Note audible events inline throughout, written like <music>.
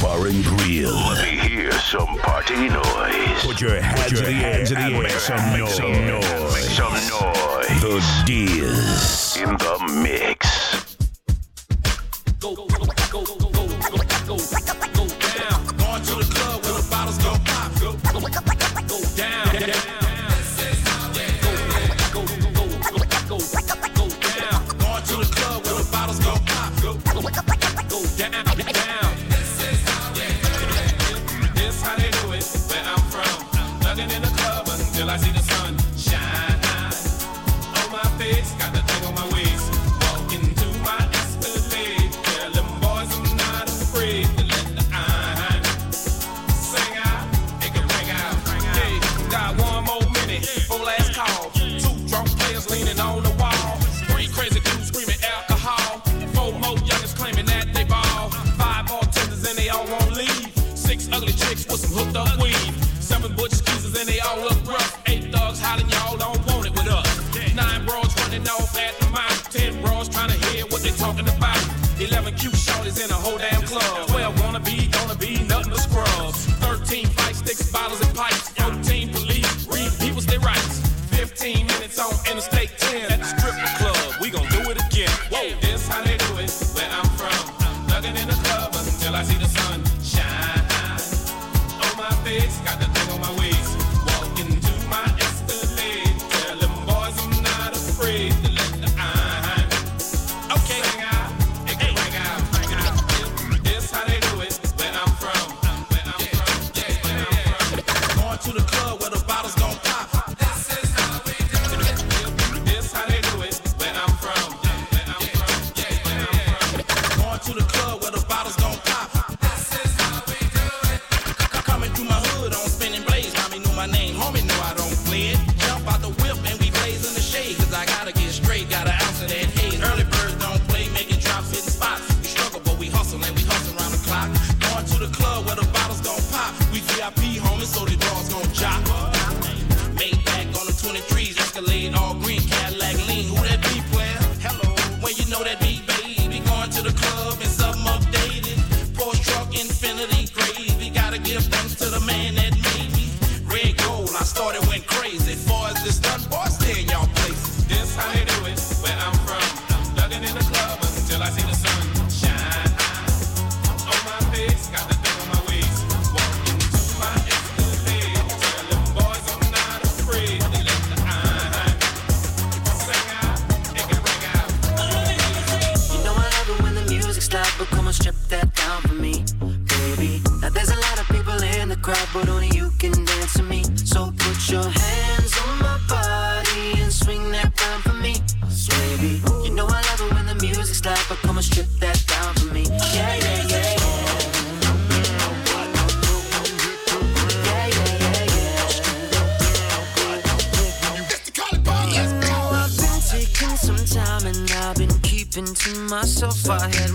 far and real. Let me hear some party noise. Put your hands, Put your in, the hands in the air, make some, noise. Make some noise. The Diz in the mix. all look rough. Eight thugs hollering, y'all don't want it with us. Nine bros running off at the mouth. Ten bros trying to hear what they talking about. Eleven cute shorties in a whole damn club. Twelve I had.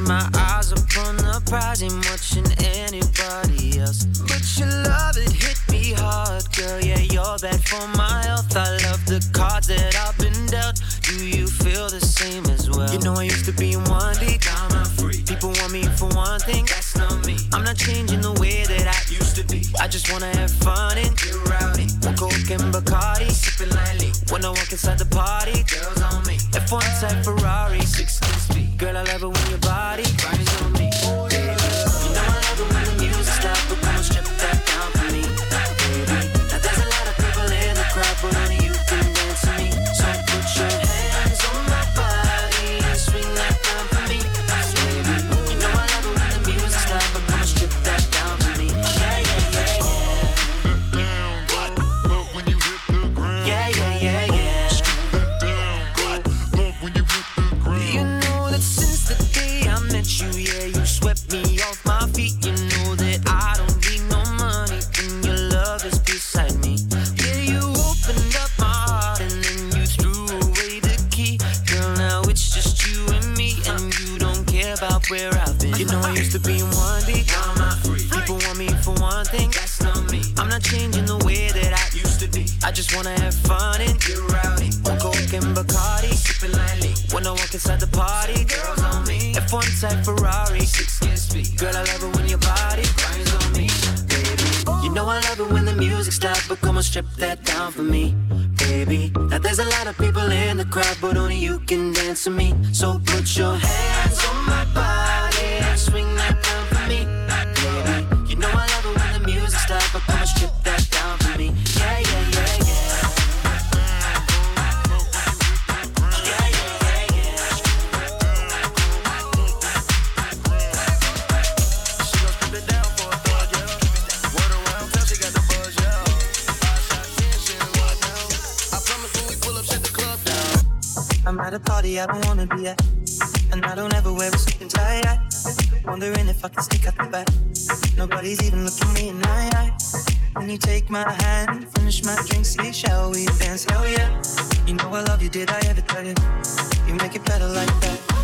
to me. a party I don't wanna be at. And I don't ever wear a suit and tie. I, wondering if I can stick out the back. Nobody's even looking me in my eye. When you take my hand, finish my drink, see, shall we dance? Hell yeah. You know I love you, did I ever tell you? You make it better like that.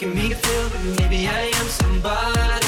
making me feel that maybe I am somebody.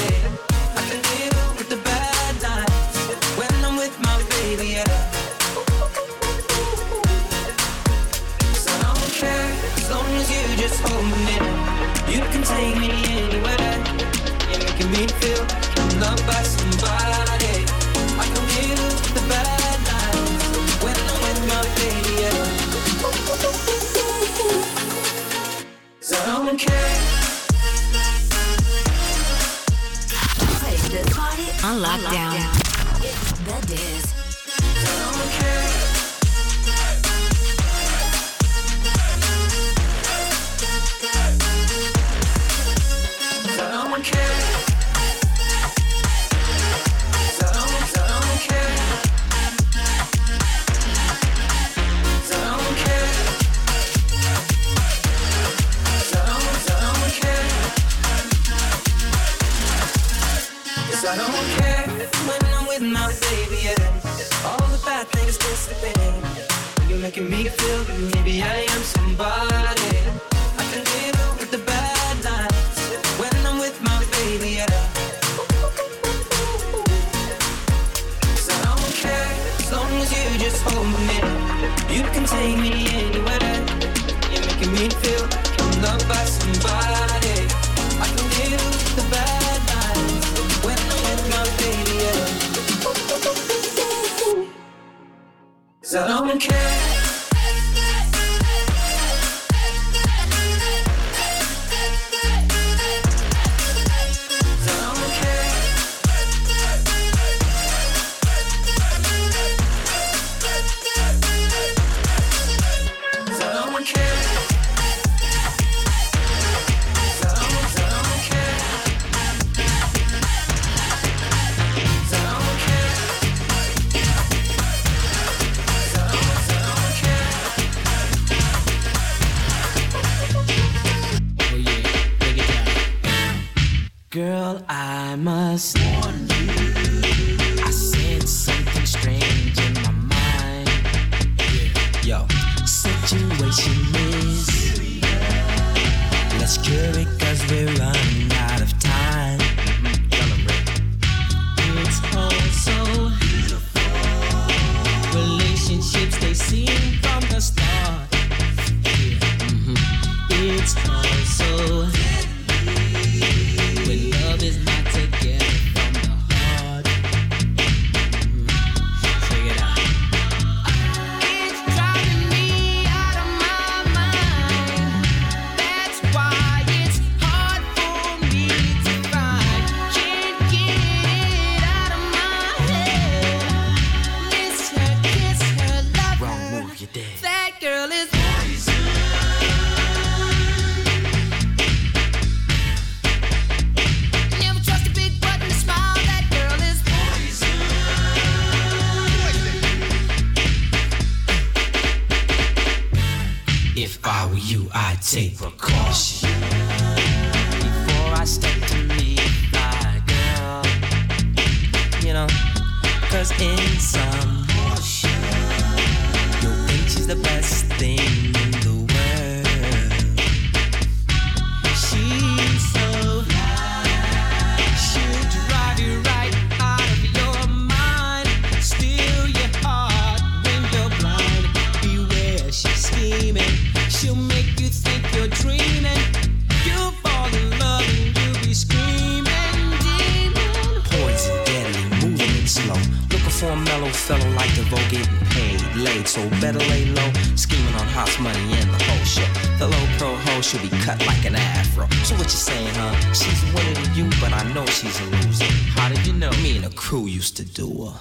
fellow like the vote getting paid late, so better lay low. Scheming on hot money and the whole shit. The low pro hoe should be cut like an afro. So what you saying, huh? She's winning you, but I know she's a loser. How did you know? Me and the crew used to do her.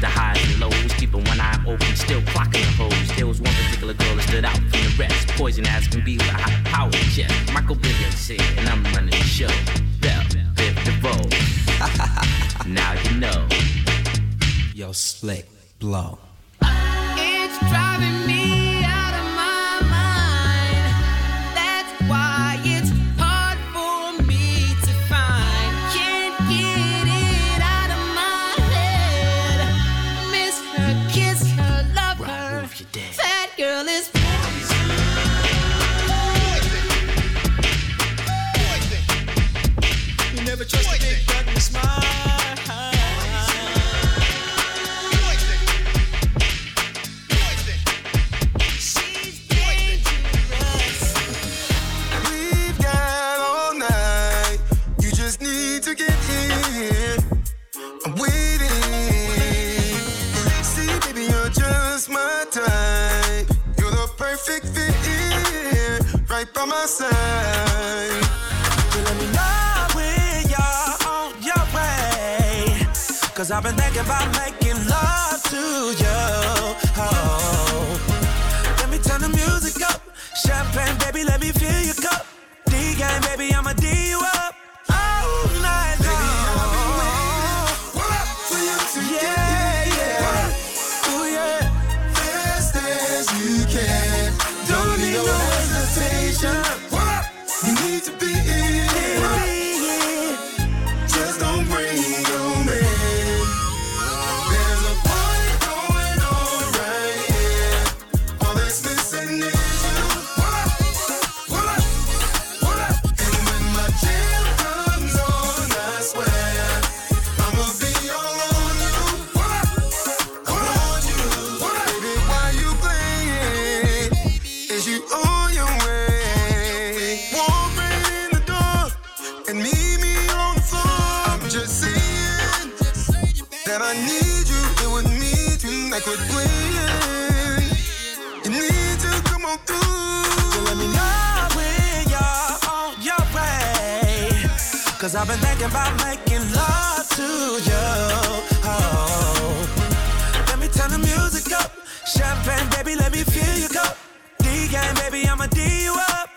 the highs and lows, keeping one eye open, still clocking the hoes. There was one particular girl that stood out from the rest, poison ass can be with a high power chest. Michael Billion said, and I'm running the show. Bell, Biv DeVoe. <laughs> now you know. Yo, slick blow. It's driving me. Cause I've been thinking about making love to you. Oh. Let me turn the music up. Champagne, baby, let me fill your cup. D game, baby, I'ma D you up. Cause I've been thinking about making love to you. Oh. Let me turn the music up. Champagne, baby, let me feel you go. D game, baby, I'ma D you up.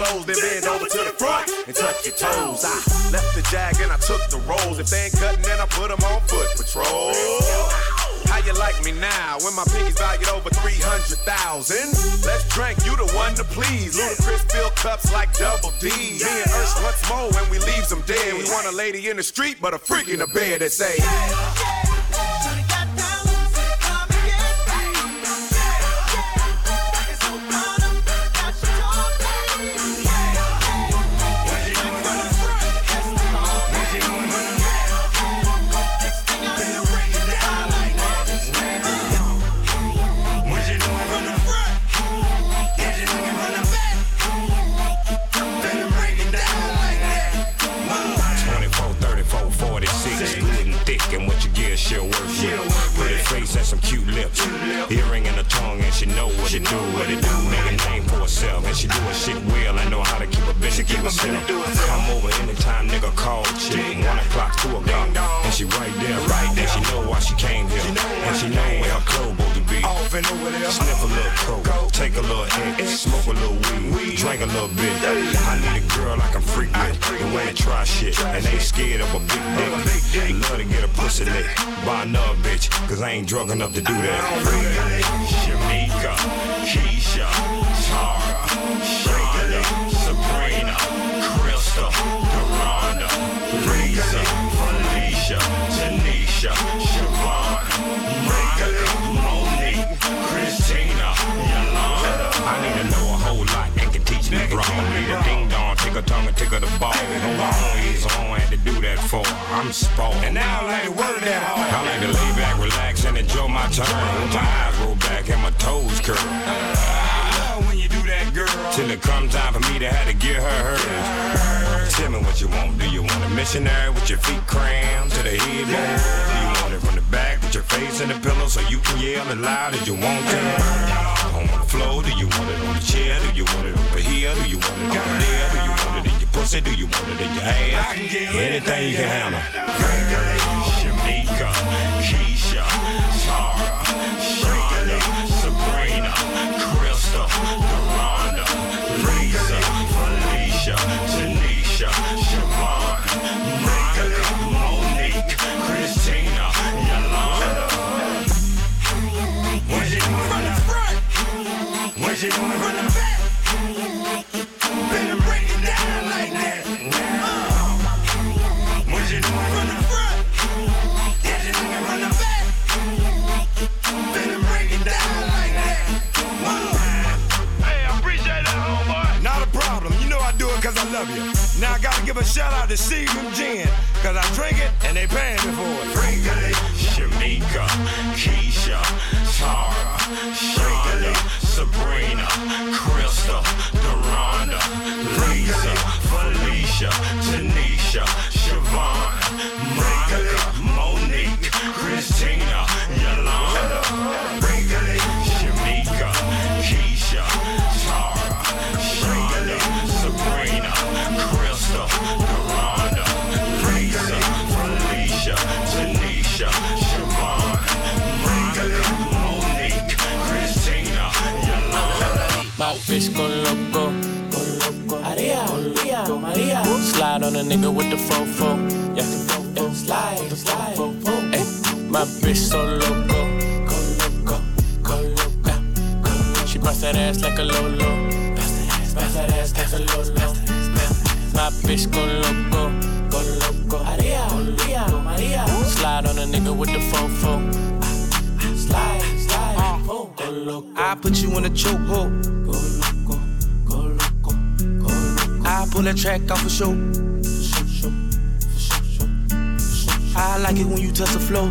Clothes. Then bend over to the front and touch your toes. I left the jag and I took the rolls. If they ain't cutting, then I put them on foot patrol. How you like me now when my pinky's valued over 300,000? Let's drink, you the one to please. Ludacris fill cups like double D. Me and Ursh once more when we leaves them dead. We want a lady in the street, but a freak in the bed that say, enough to do that. Shamika, Keisha, Tara, Shonda, Sabrina, Lisa, Felicia, Tanisha, Siobhan, Monica, Monique, Christina, Yolanda. I need to know a whole lot and can teach me wrong. Need a ding dong, take a tongue and take her the ball. Hold on, for. I'm spoiled. And now I like to work that hard. I like to lay back, relax, and enjoy my time. My eyes roll back and my toes curl. Till it comes time for me to have to get her hers. Tell me what you want. Do you want a missionary with your feet crammed to the head? Do you want it from the back with your face in the pillow so you can yell as loud as you want to? On the floor, do you want it on the chair? Do you want it over here? Do you want it over there? Do you want pussy? Do you want it in your ass? Anything you can handle. Shamika, Keisha, love you. Now I gotta give a shout out to Seagram Gin. Cause I drink it and they paying me for it. Shamika, Keisha, Tara, Shonda, Sabrina, Krista, Duranda, Lisa, Felicia, Tanisha, Siobhan, Monica, Monique, Christina, a nigga with the fofo. Yeah, yeah. slide, slide. My bitch so loco. Go loco, go loco. She bust that ass like a lolo. Bust that ass, bust that ass like a lolo. My bitch go loco, go loco. Maria, Maria, Maria. Slide on a nigga with the fofo. Slide, slide, uh, go loco. I put you in a chokehold. Go loco, go loco, go loco. I pull that track off a show. I like it when you touch the floor.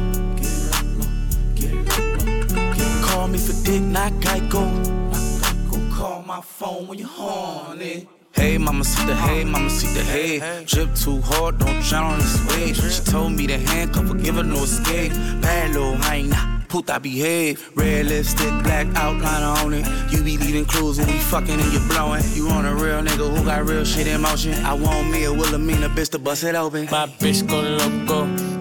Call me for dick, not Geico. low. Call my phone when you're horny. Hey, mama, see the hey, mama, see the hey. Drip too hard, don't drown on this wave. She told me to handcuff her, give her no escape. Bad little hyena, puta behave. Red lipstick, black outliner on it. You be leaving clues when we fucking and you blowing. You on a real nigga who got real shit in motion. I want me a Wilhelmina bitch to bust it open. My bitch go go loco.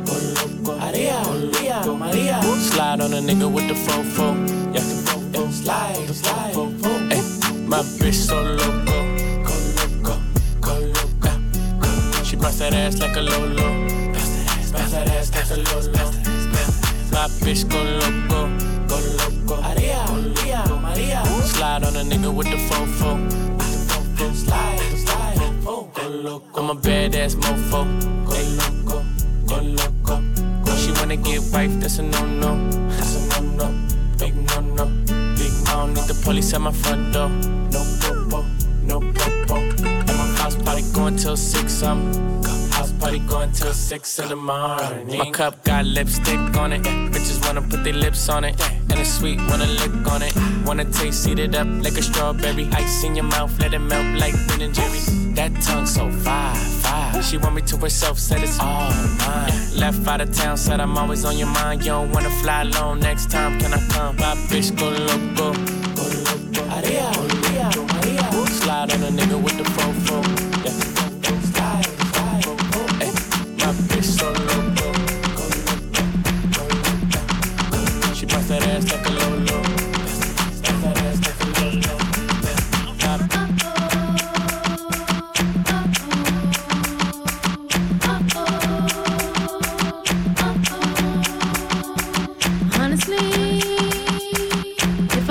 Slide on a nigga with the fofo. Yeah, yeah. slide, slide. Hey, my bitch so loco, go loco, go loco. She bust that ass like a lolo. Bust that ass, bust that ass like a lolo. My bitch go loco, go loco. Maria, Maria, Maria. Slide on a nigga with the fofo. Slide, slide, go loco. I'm a badass mofo. Go loco. She wanna get wife, that's a no no. That's a no no, big no no. Big I don't need the police at my front door. No popo, no popo. And my house party going till six. I'm house party going till six in the morning. My cup got lipstick on it. Bitches wanna put their lips on it. And it's sweet, wanna lick on it. Wanna taste, eat it up like a strawberry. Ice in your mouth, let it melt like Ben and Jerry's. That tongue so fire, fire. She want me to herself, said it's all mine. Left out of town, said I'm always on your mind. You don't wanna fly alone next time, can I come? My bitch go loco. Go loco. Maria, Maria. Slide on a nigga with the fofo.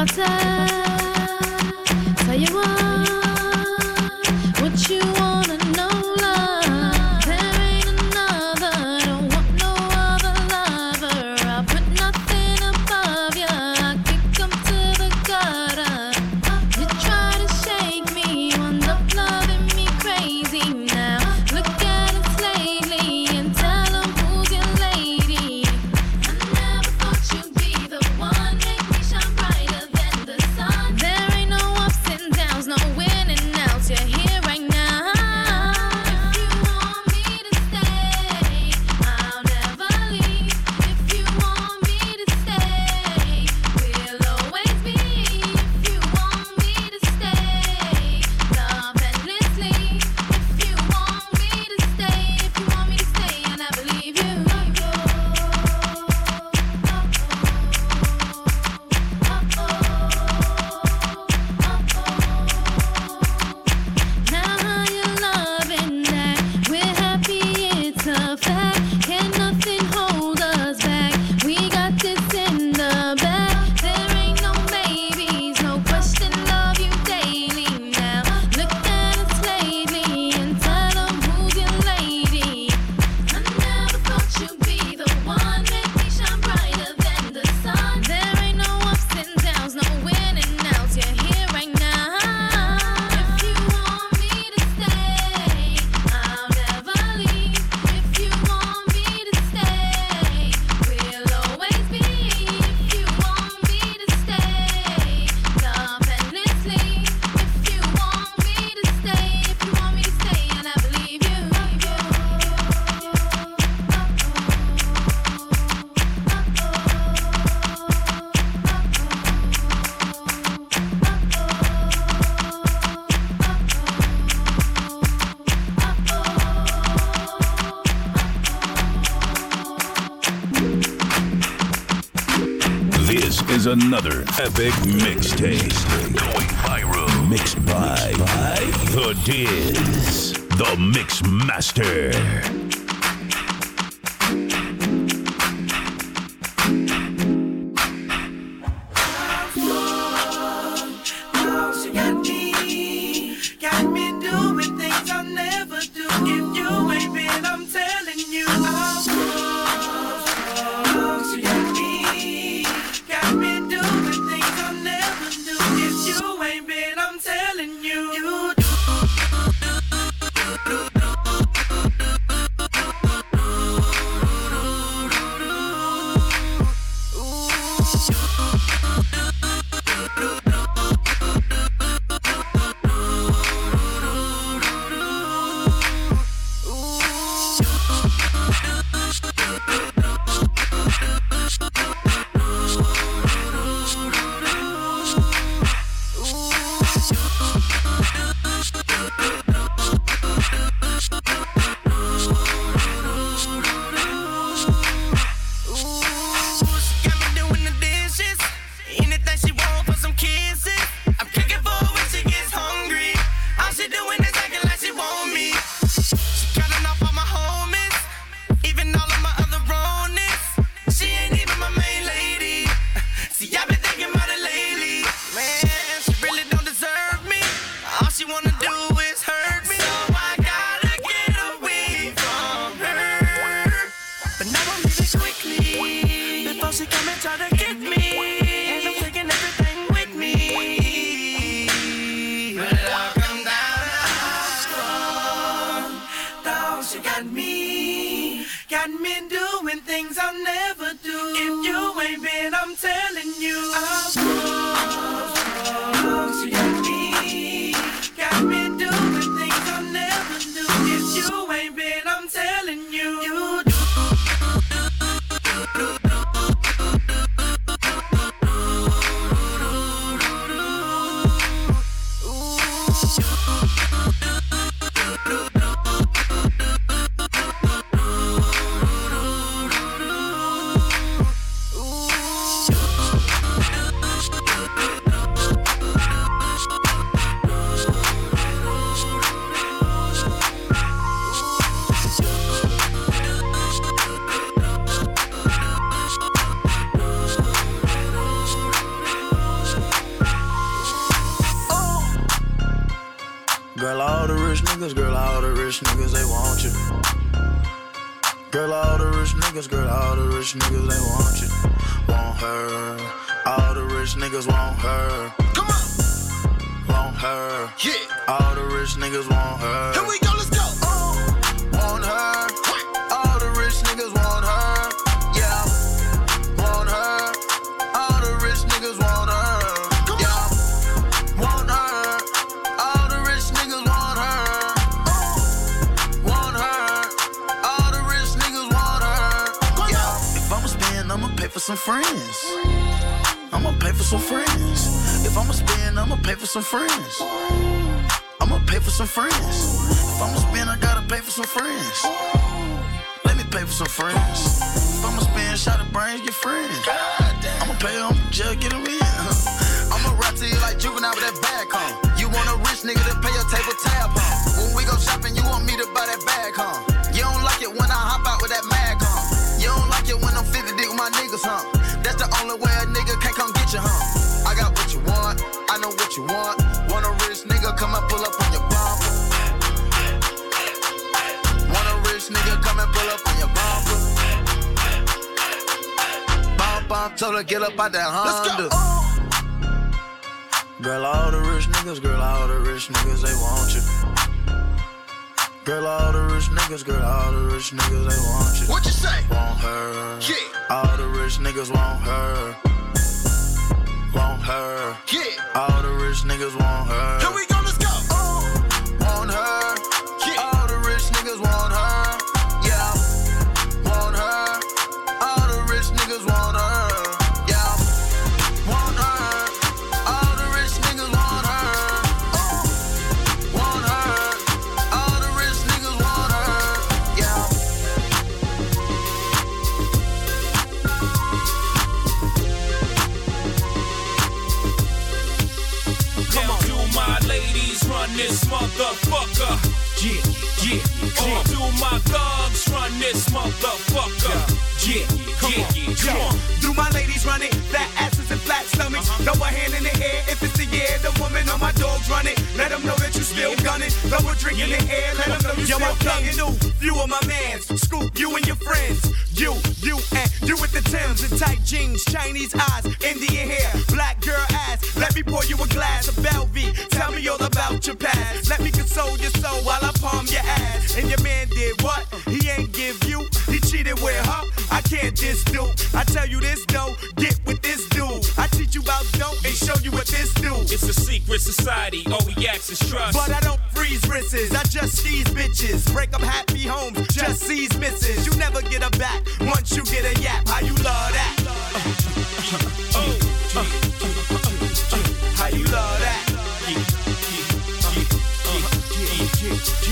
If a Diz, the Mix Master. Rich niggas, they want you. Want her. All the rich niggas want her. Come on. Want her. Yeah. All the rich niggas want her. Here we some friends. I'ma pay for some friends. If I'ma spend, I'ma pay for some friends. I'ma pay for some friends. If I'ma spend, I gotta pay for some friends. Let me pay for some friends. If I'ma spend, shot of brains, get friends. I'ma pay them, just get them in. <laughs> I'ma rap to you like juvenile with that bag on. You want a rich nigga to pay your table tab on. When we go shopping, you want me to buy that bag on. You don't like it when I hop out with that mag on. My niggas, huh? That's the only way a nigga can't come get you, huh? I got what you want, I know what you want. Want a rich nigga, come and pull up on your bumper. Want a rich nigga, come and pull up on your bumper. Bump, bump, told her get up out that Honda. Girl, all the rich niggas, girl, all the rich niggas, they want you. Girl, all the rich niggas, girl, all the rich niggas, they want you. What you say? Want her. Yeah. All the rich niggas want her. Want her. Yeah. All the rich niggas want her. Here we you get a yap. How you love that? How you love that?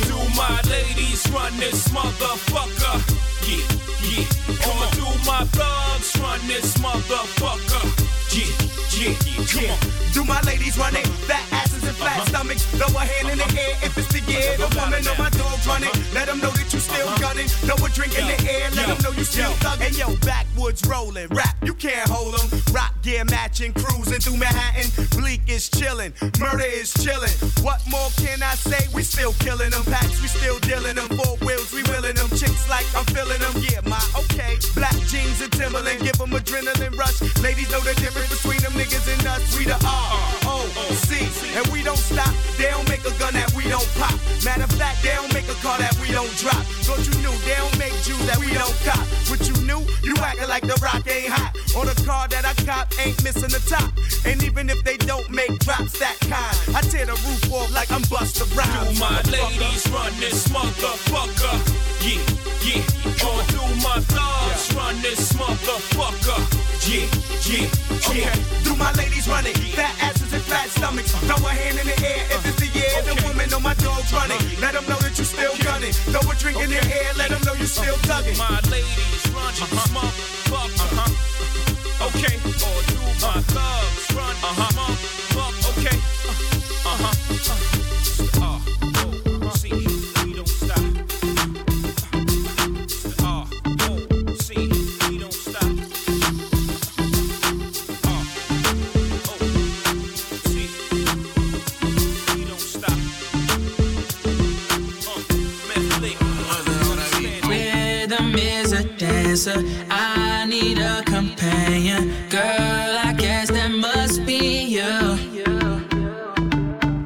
Do my ladies run this motherfucker? Yeah, yeah. Or do my thugs run this motherfucker? Yeah, yeah, yeah. Do my ladies run it? Fat asses and flat stomachs. Throw a hand in the air if it's the year. The woman on my dogs running. it. Let them know that you still gunning. Throw a drink in the air. Let them know you still thugging. Hey yo, backwoods rolling. Rap, you can't hold them. Rock gear matching. Cruising through Manhattan. Bleek is chilling. Murder is chilling. What more can I say? We still killing them. Packs, we still dealing them. Four wheels, we willing them. Chicks like I'm feeling them. Yeah, my okay. Black jeans and Timberland. Give them adrenaline rush. Ladies know the difference between them niggas and us. We the R O C. And we don't stop. They don't make a gun that we don't pop. Matter of fact, they don't make a car that we don't drop. Thought you knew they don't make Jews that we don't cop. What you knew? You acting like the rock ain't hot. Or the car that I cop ain't missing the top. And even if they don't make drops that kind, I tear the roof off like I'm Busta Rhymes. Do my ladies run this motherfucker? Yeah, yeah. Or do my thugs run this motherfucker? Yeah, yeah, yeah. Do my ladies run it? Fat asses and stomachs. Throw a hand in the air if it's the year. The woman on my dogs running. Let them know that you still gunning. Throw a drink in their hair. Let them know you still thugging. My ladies run this motherfucker. Okay. Or do my thugs run this motherfucker? Okay. Uh a dancer. I need a companion. Girl, I guess that must be you.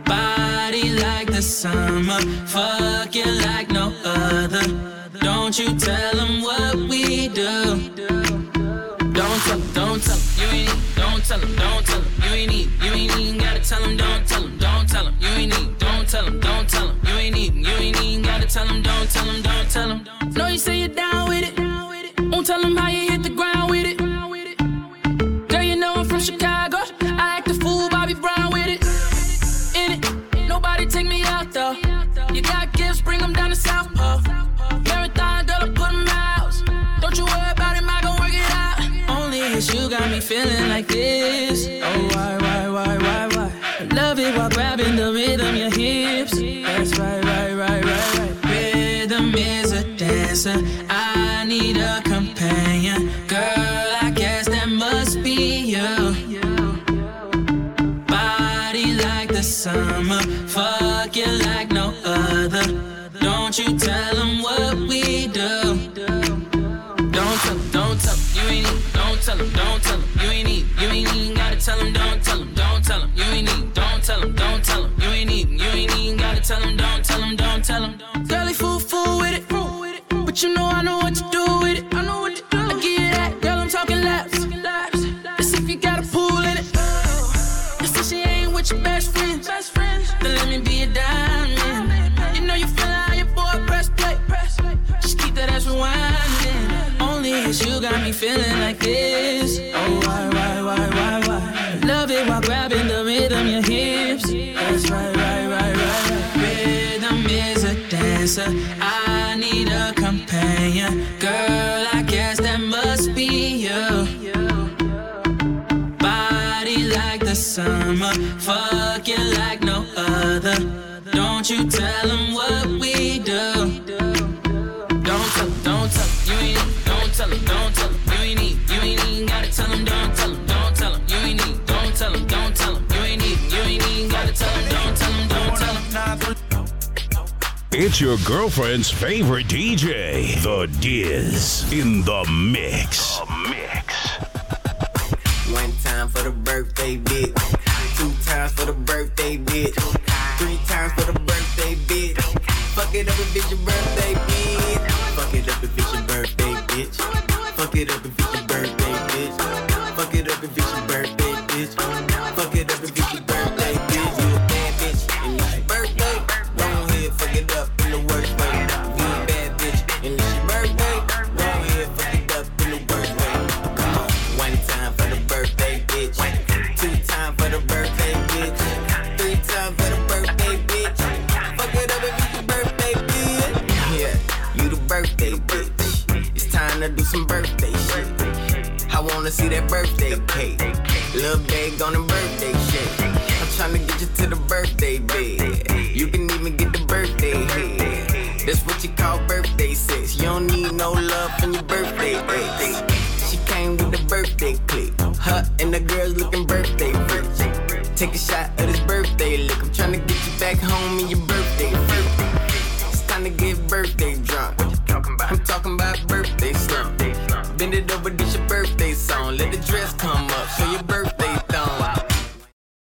Body like the summer. Fucking like no other. Don't you tell them what we do. Don't tell don't tell you ain't. Don't tell 'em, don't tell 'em, you ain't. You ain't feeling like this. Oh, why, why, why, why, why? Love it while grabbing the rhythm, your hips. That's right, right, right, right. Rhythm is a dancer. I need a companion. Girl, I guess that must be you. Body like the summer. Fucking like no other. Don't you tell them what. It's your girlfriend's favorite DJ, The Diz, in the mix. The mix. One time for the birthday bitch. Two times for the birthday bitch. Three times for the birthday bitch. Fuck it up if it's your birthday bitch. Fuck it up if it's your birthday bitch. Fuck it up if it's your birthday that birthday cake. Little bag on the birthday shake. I'm trying to get you to the birthday bed.